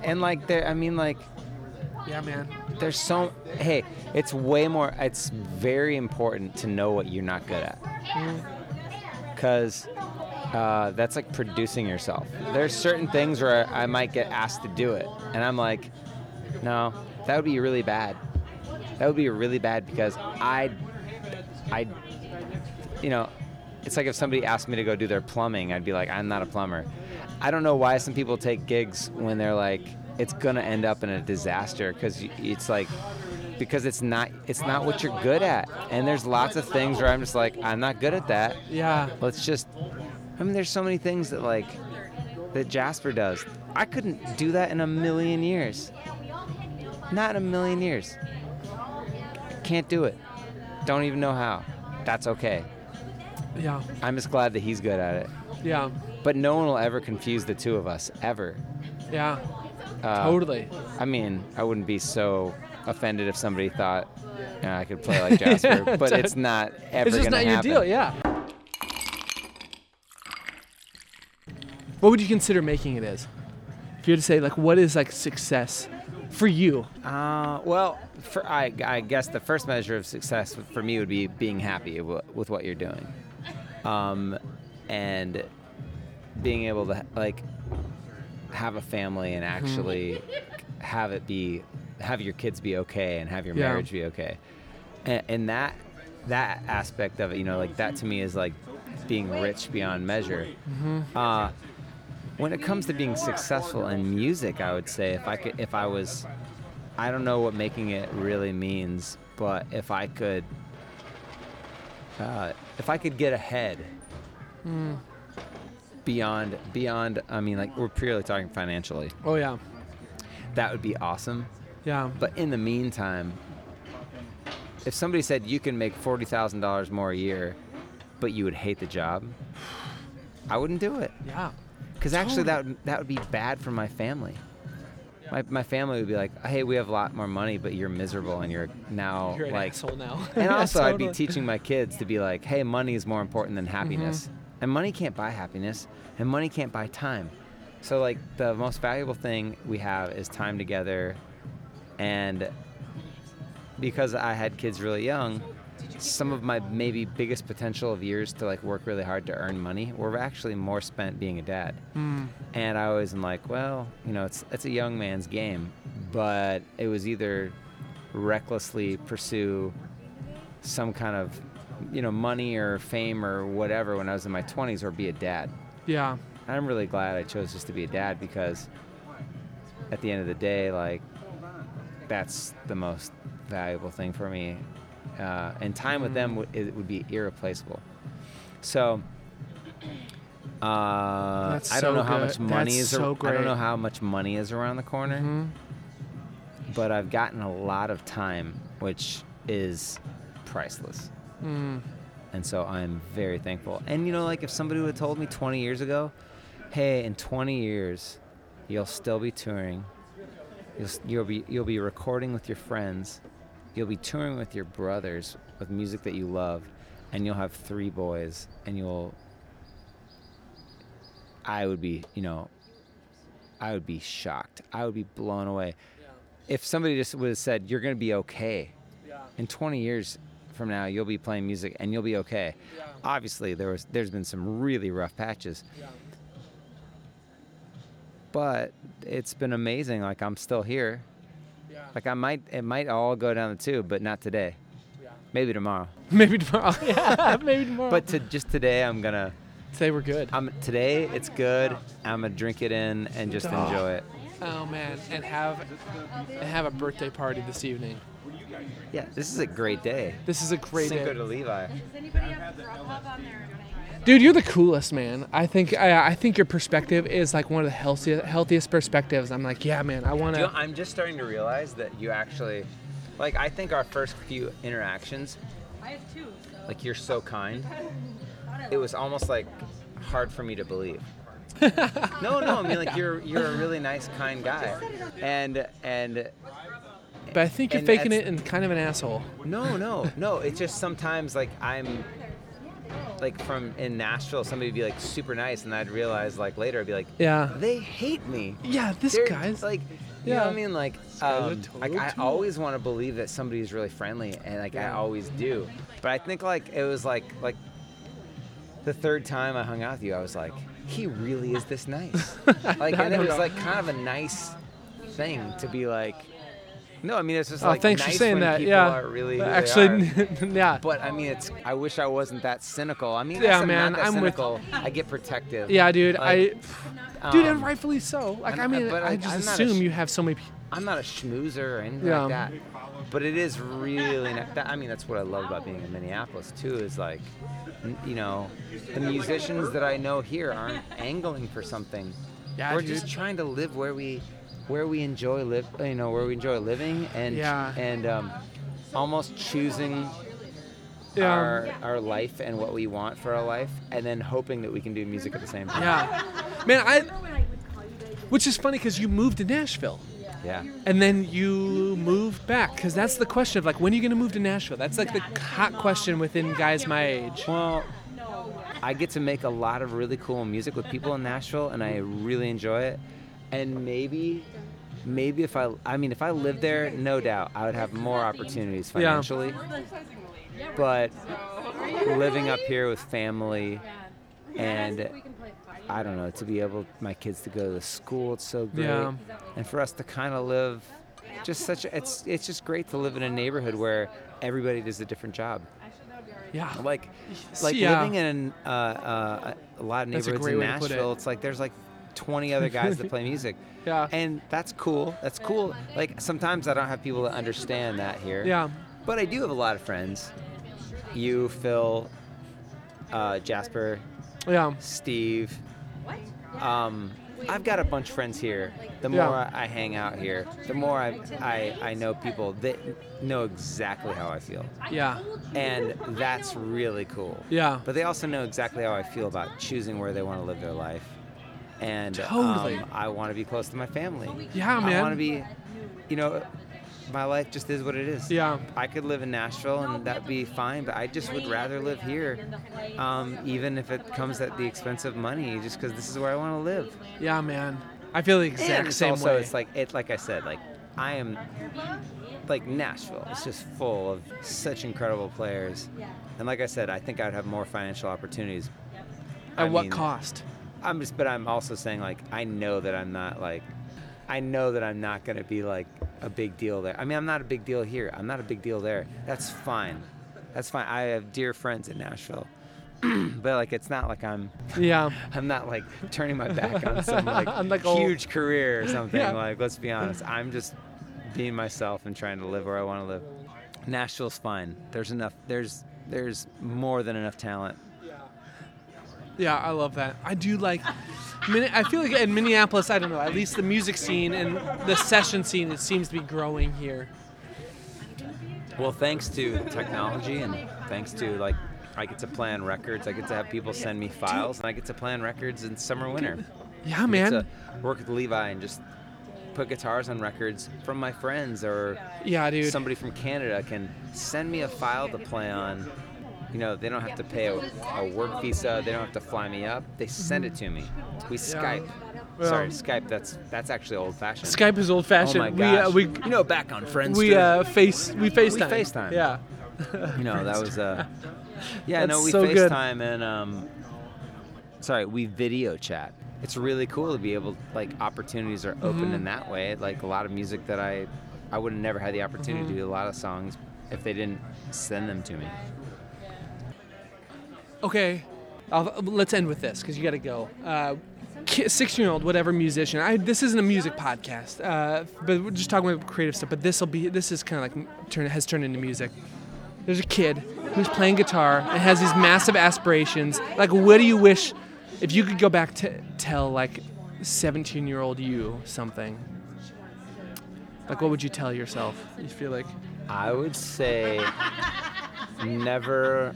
And like there I mean like yeah, man. there's so hey it's way more it's very important to know what you're not good at mm. because uh, that's like producing yourself. There's certain things where i might get asked to do it and i'm like no that would be really bad. That would be really bad because i i you know it's like if somebody asked me to go do their plumbing i'd be like i'm not a plumber. I don't know why some people take gigs when they're like it's gonna end up in a disaster because it's like because it's not it's not what you're good at. And there's lots of things where i'm just like i'm not good at that. Yeah, let's just i mean there's so many things that like that jasper does i couldn't do that in a million years not in a million years can't do it don't even know how that's okay Yeah. I'm just glad that he's good at it. Yeah. But no one will ever confuse the two of us ever. Yeah. Uh, totally. I mean, I wouldn't be so offended if somebody thought you know, I could play like Jasper, <laughs> but it's not ever It's just not your deal. Yeah. What would you consider making it as? If you had to say like, what is like success for you? Uh, well, for I, I guess the first measure of success for me would be being happy w- with what you're doing, um, and being able to like have a family and actually have it be have your kids be okay and have your Yeah. marriage be okay, and, and that that aspect of it, you know, like that to me is like being rich beyond measure. Uh, when it comes to being successful in music, I would say if I could, if I was, I don't know what making it really means, but if I could, uh, if I could get ahead beyond, beyond, I mean, like we're purely talking financially, Oh yeah. that would be awesome. Yeah. But in the meantime, if somebody said you can make forty thousand dollars more a year, but you would hate the job, I wouldn't do it. Yeah. Because actually, that would, that would be bad for my family. My, my family would be like, hey, we have a lot more money, but you're miserable and you're now You're an like. asshole now. <laughs> And <laughs> Yeah, also, I'd be totally. teaching my kids to be like, hey, money is more important than happiness. Mm-hmm. And money can't buy happiness, and money can't buy time. So, like, the most valuable thing we have is time together. And because I had kids really young, some of my maybe biggest potential of years to like work really hard to earn money were actually more spent being a dad. Hmm. And I am like, well, you know, it's it's a young man's game, but it was either recklessly pursue some kind of you know money or fame or whatever when I was in my 20s or be a dad. Yeah. I'm really glad I chose just to be a dad because at the end of the day, like that's the most valuable thing for me. Uh, and time with them would, it would be irreplaceable. So uh, That's I don't so know how good. much money That's is. ar- so I don't know how much money is around the corner, Mhm. but I've gotten a lot of time, which is priceless. Mm. And so I'm very thankful. And you know, like if somebody would have told me 20 years ago, hey, in 20 years, you'll still be touring. You'll, you'll be you'll be recording with your friends. You'll be touring with your brothers with music that you love, and you'll have three boys, and you'll. I would be, you know, I would be shocked. I would be blown away. If somebody just would have said, "You're gonna be okay," in 20 years from now you'll be playing music and you'll be okay. Obviously there was there's been some really rough patches. But it's been amazing. Like i'm still here like i might it might all go down the tube but not today maybe tomorrow <laughs> Maybe tomorrow. <laughs> yeah. Maybe tomorrow. but to just today i'm gonna say we're good. i'm today it's good i'm gonna drink it in and just enjoy it Oh man, and have and have a birthday party this evening. Yeah this is a great day This is a great Cinco day. de levi Dude, you're the coolest, man. I think I, I think your perspective is like one of the healthiest healthiest perspectives. I'm like, yeah, man. I want You know, to. I'm just starting to realize that you actually, like, I think our first few interactions, I have two. like, you're so kind. It was almost like hard for me to believe. <laughs> no, no, I mean, like, you're you're a really nice, kind guy, and and But I think you're and faking it and kind of an asshole. no, no, no. It's just sometimes like I'm. Like from in Nashville, somebody would be like super nice, and I'd realize like later I'd be like, Yeah. they hate me. Yeah, this They're, guy's like, you know what I mean? Like, um, like I always want to believe that somebody's really friendly, and like I always do. But I think like it was like like the third time I hung out with you, I was like, he really is this nice. <laughs> like, and it was like kind of a nice thing to be like. No, I mean it's just Oh, like thanks nice for saying when that. people Yeah. are really Actually, <laughs> yeah. But I mean, it's. I wish I wasn't that cynical. I mean, Yeah, I'm man, Not that I'm with- cynical. I get protective. Yeah, dude. Like, I, <sighs> dude, and um, rightfully so. Like, I mean, but I I- just I'm assume sh- you have so many. pe- I'm not a schmoozer or anything Yeah. like that. But it is really. That, I mean, that's what I love about being in Minneapolis too. Is like, n- you know, the musicians that I know here aren't angling for something. Yeah, We're dude. just trying to live where we, where we enjoy live. You know, where we enjoy living and Yeah. and um, almost choosing Yeah. our our life and what we want for our life, and then hoping that we can do music at the same time. Yeah, man. I. Which is funny because you moved to Nashville. Yeah. And then you moved back because that's the question of like when are you gonna move to Nashville? That's like the hot question within guys my age. Well, I get to make a lot of really cool music with people in Nashville, and I really enjoy it. And maybe, maybe if I, I mean, if I lived there, no doubt I would have more opportunities financially. Yeah. But living up here with family, and I don't know, to be able my kids to go to school, it's so great. Yeah. And for us to kind of live, just such, a, it's it's just great to live in a neighborhood where everybody does a different job. Yeah. Like, like yeah. living in uh, uh, a lot of neighborhoods in put it. Nashville, it's like there's like 20 other guys that play music. <laughs> Yeah. And that's cool. That's cool. Like sometimes I don't have people that understand that here. Yeah. But I do have a lot of friends. You, Phil, uh, Jasper, Yeah. Steve. Um, I've got a bunch of friends here. The more I I hang out here, the more I, I, I know people that know exactly how I feel. Yeah. And that's really cool. Yeah. But they also know exactly how I feel about choosing where they want to live their life. And Totally. um, I want to be close to my family. Yeah, man. I want to be, you know, my life just is what it is. Yeah. I could live in Nashville and that'd be fine, but I just would rather live here, um, even if it comes at the expense of money, just because this is where I want to live. Yeah, man. I feel the exact and it's same also, way. it's like it, like I said, like I am, like Nashville. It's just full of such incredible players, and like I said, I think I'd have more financial opportunities. At I what mean, cost? I'm just, but I'm also saying like I know that I'm not like, I know that I'm not gonna be like a big deal there. I mean, I'm not a big deal here. I'm not a big deal there. That's fine. That's fine. I have dear friends in Nashville. <clears throat> but like it's not like I'm Yeah. <laughs> I'm not like turning my back on some <laughs> like, like, old- huge career or something. Yeah. Like let's be honest, I'm just being myself and trying to live where I want to live. Nashville's fine. There's enough. There's there's more than enough talent. Yeah, I love that. I do like. I feel like in Minneapolis, I don't know. At least the music scene and the session scene, it seems to be growing here. Well, thanks to technology and thanks to like I get to plan records. I get to have people send me files, and I get to plan records in summer winter. Yeah, I get man. to work with Levi and just put guitars on records from my friends or Yeah, dude. somebody from Canada can send me a file to play on. You know, they don't have to pay a, a work visa. They don't have to fly me up. They send it to me. We Skype. Sorry, Skype. That's that's actually old fashioned. Skype is old-fashioned. Oh my we, gosh. uh, we you know, back on Friends. we uh, face we FaceTime. We FaceTime. Yeah. You know, that was uh <laughs> Yeah, no, we so good. FaceTime and um sorry, we video chat. It's really cool to be able like opportunities are open Mm-hmm. in that way. Like a lot of music that I I would have never had the opportunity Mm-hmm. to do a lot of songs if they didn't send them to me. Okay, I'll, let's end with this because you got to go. Uh, Six-year-old, whatever musician. I, this isn't a music podcast, uh, but we're just talking about creative stuff. But this will be. This is kind of like turn has turned into music. There's a kid who's playing guitar and has these massive aspirations. Like, what do you wish if you could go back to tell like 17-year-old you something? Like, what would you tell yourself? You feel like I would say <laughs> never.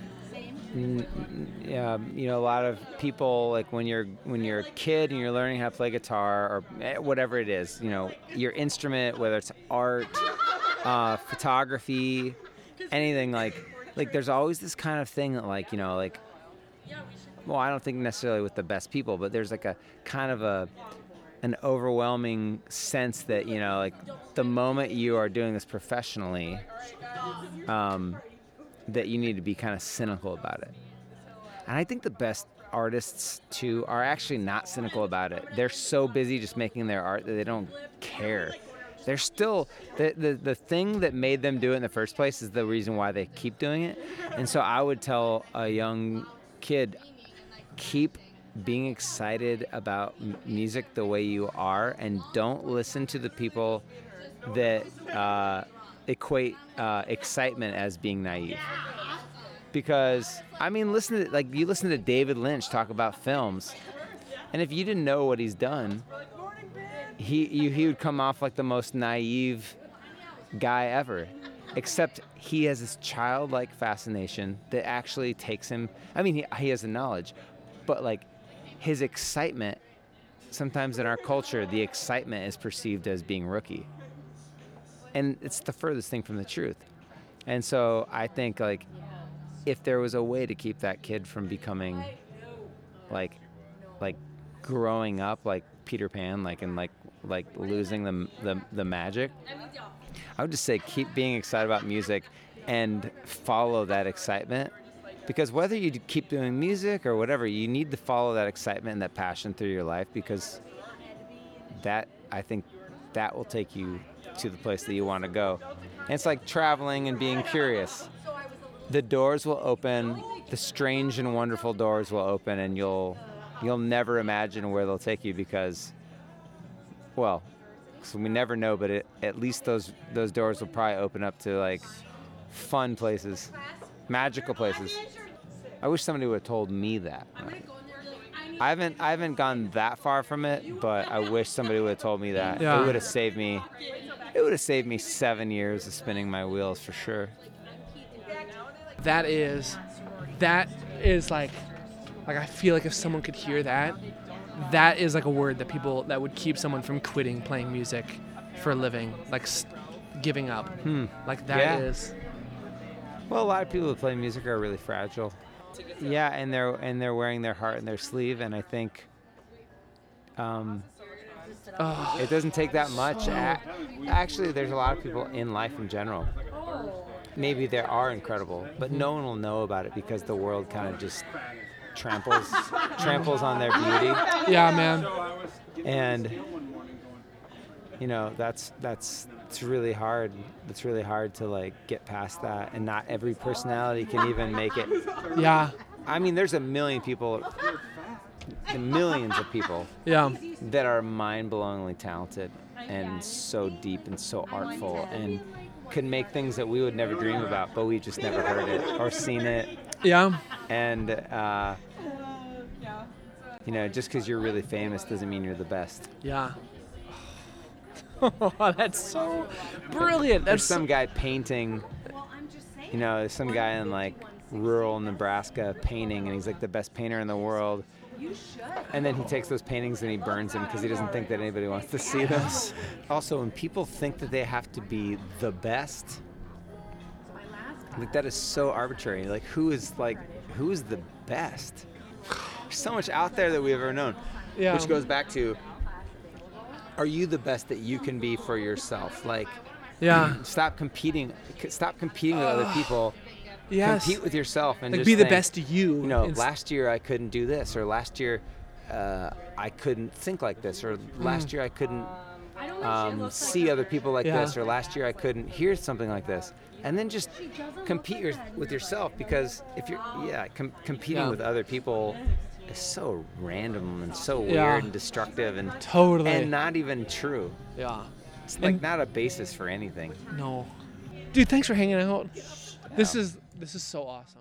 Yeah, you know, a lot of people like when you're when you're a kid and you're learning how to play guitar or eh, whatever it is, you know, your instrument, whether it's art, uh, photography, anything like like there's always this kind of thing that like you know like well I don't think necessarily with the best people, but there's like a kind of a an overwhelming sense that you know like the moment you are doing this professionally um, that you need to be kind of cynical about it. And i think the best artists too are actually not cynical about it. They're so busy just making their art that they don't care. They're still the, the the thing that made them do it in the first place is the reason why they keep doing it. And so i would tell a young kid keep being excited about music the way you are and don't listen to the people that uh, equate uh, excitement as being naive because i mean listen to like you listen to david lynch talk about films and if you didn't know what he's done he you, he would come off like the most naive guy ever except he has this childlike fascination that actually takes him. I mean, he, he has the knowledge, but like his excitement. Sometimes in our culture, the excitement is perceived as being rookie, and it's the furthest thing from the truth. And so I think like if there was a way to keep that kid from becoming like like growing up like Peter Pan, like and like like losing the the, the magic. I would just say keep being excited about music and follow that excitement because whether you keep doing music or whatever, you need to follow that excitement and that passion through your life because that I think that will take you to the place that you want to go. And it's like traveling and being curious. The doors will open, the strange and wonderful doors will open and you'll you'll never imagine where they'll take you because well, we never know, but it, at least those those doors will probably open up to like fun places, magical places. I wish somebody would have told me that. I haven't I haven't gone that far from it, but I wish somebody would have told me that. Yeah. It would have saved me. It would have saved me seven years of spinning my wheels for sure. That is, that is like, like I feel like if someone could hear that, that is like a word that people that would keep someone from quitting playing music for a living, like giving up. Like that is. Hmm. Yeah. Well, a lot of people who play music are really fragile. Yeah, and they're and they're wearing their heart in their sleeve, and I think um, it doesn't take that much. A- Actually, there's a lot of people in life in general. Maybe they are incredible, but no one will know about it because the world kind of just tramples tramples on their beauty Yeah, man. and you know that's that's it's really hard. It's really hard to like get past that and not every personality can even make it. Yeah, i mean there's a million people millions of people yeah, that are mind-blowingly talented and so deep and so artful and can make things that we would never dream about but we just never heard it or seen it. Yeah. and uh, you know just because you're really famous doesn't mean you're the best. Yeah. <laughs> That's so brilliant. There's some guy painting, you know, there's some guy in like rural Nebraska painting, and he's like the best painter in the world. And then he takes those paintings and he burns them because he doesn't think that anybody wants to see them. <laughs> Also, when people think that they have to be the best, like that is so arbitrary. Like, who is like, who is the best? There's so much out there that we've ever known. Yeah. Which goes back to, are you the best that you can be for yourself? Like, yeah. stop competing stop competing with other people Yes. compete with yourself and Like just be the think, best you. you know Inst- last year i couldn't do this or last year uh, i couldn't think like this or last year i couldn't um, see other people like Yeah. this or last year i couldn't hear something like this and then just compete your, with yourself because if you're yeah com- competing Yeah. with other people is so random and so weird Yeah. and destructive and Totally. and not even true yeah. it's like And- not a basis for anything No. Dude, thanks for hanging out. This is this is so awesome.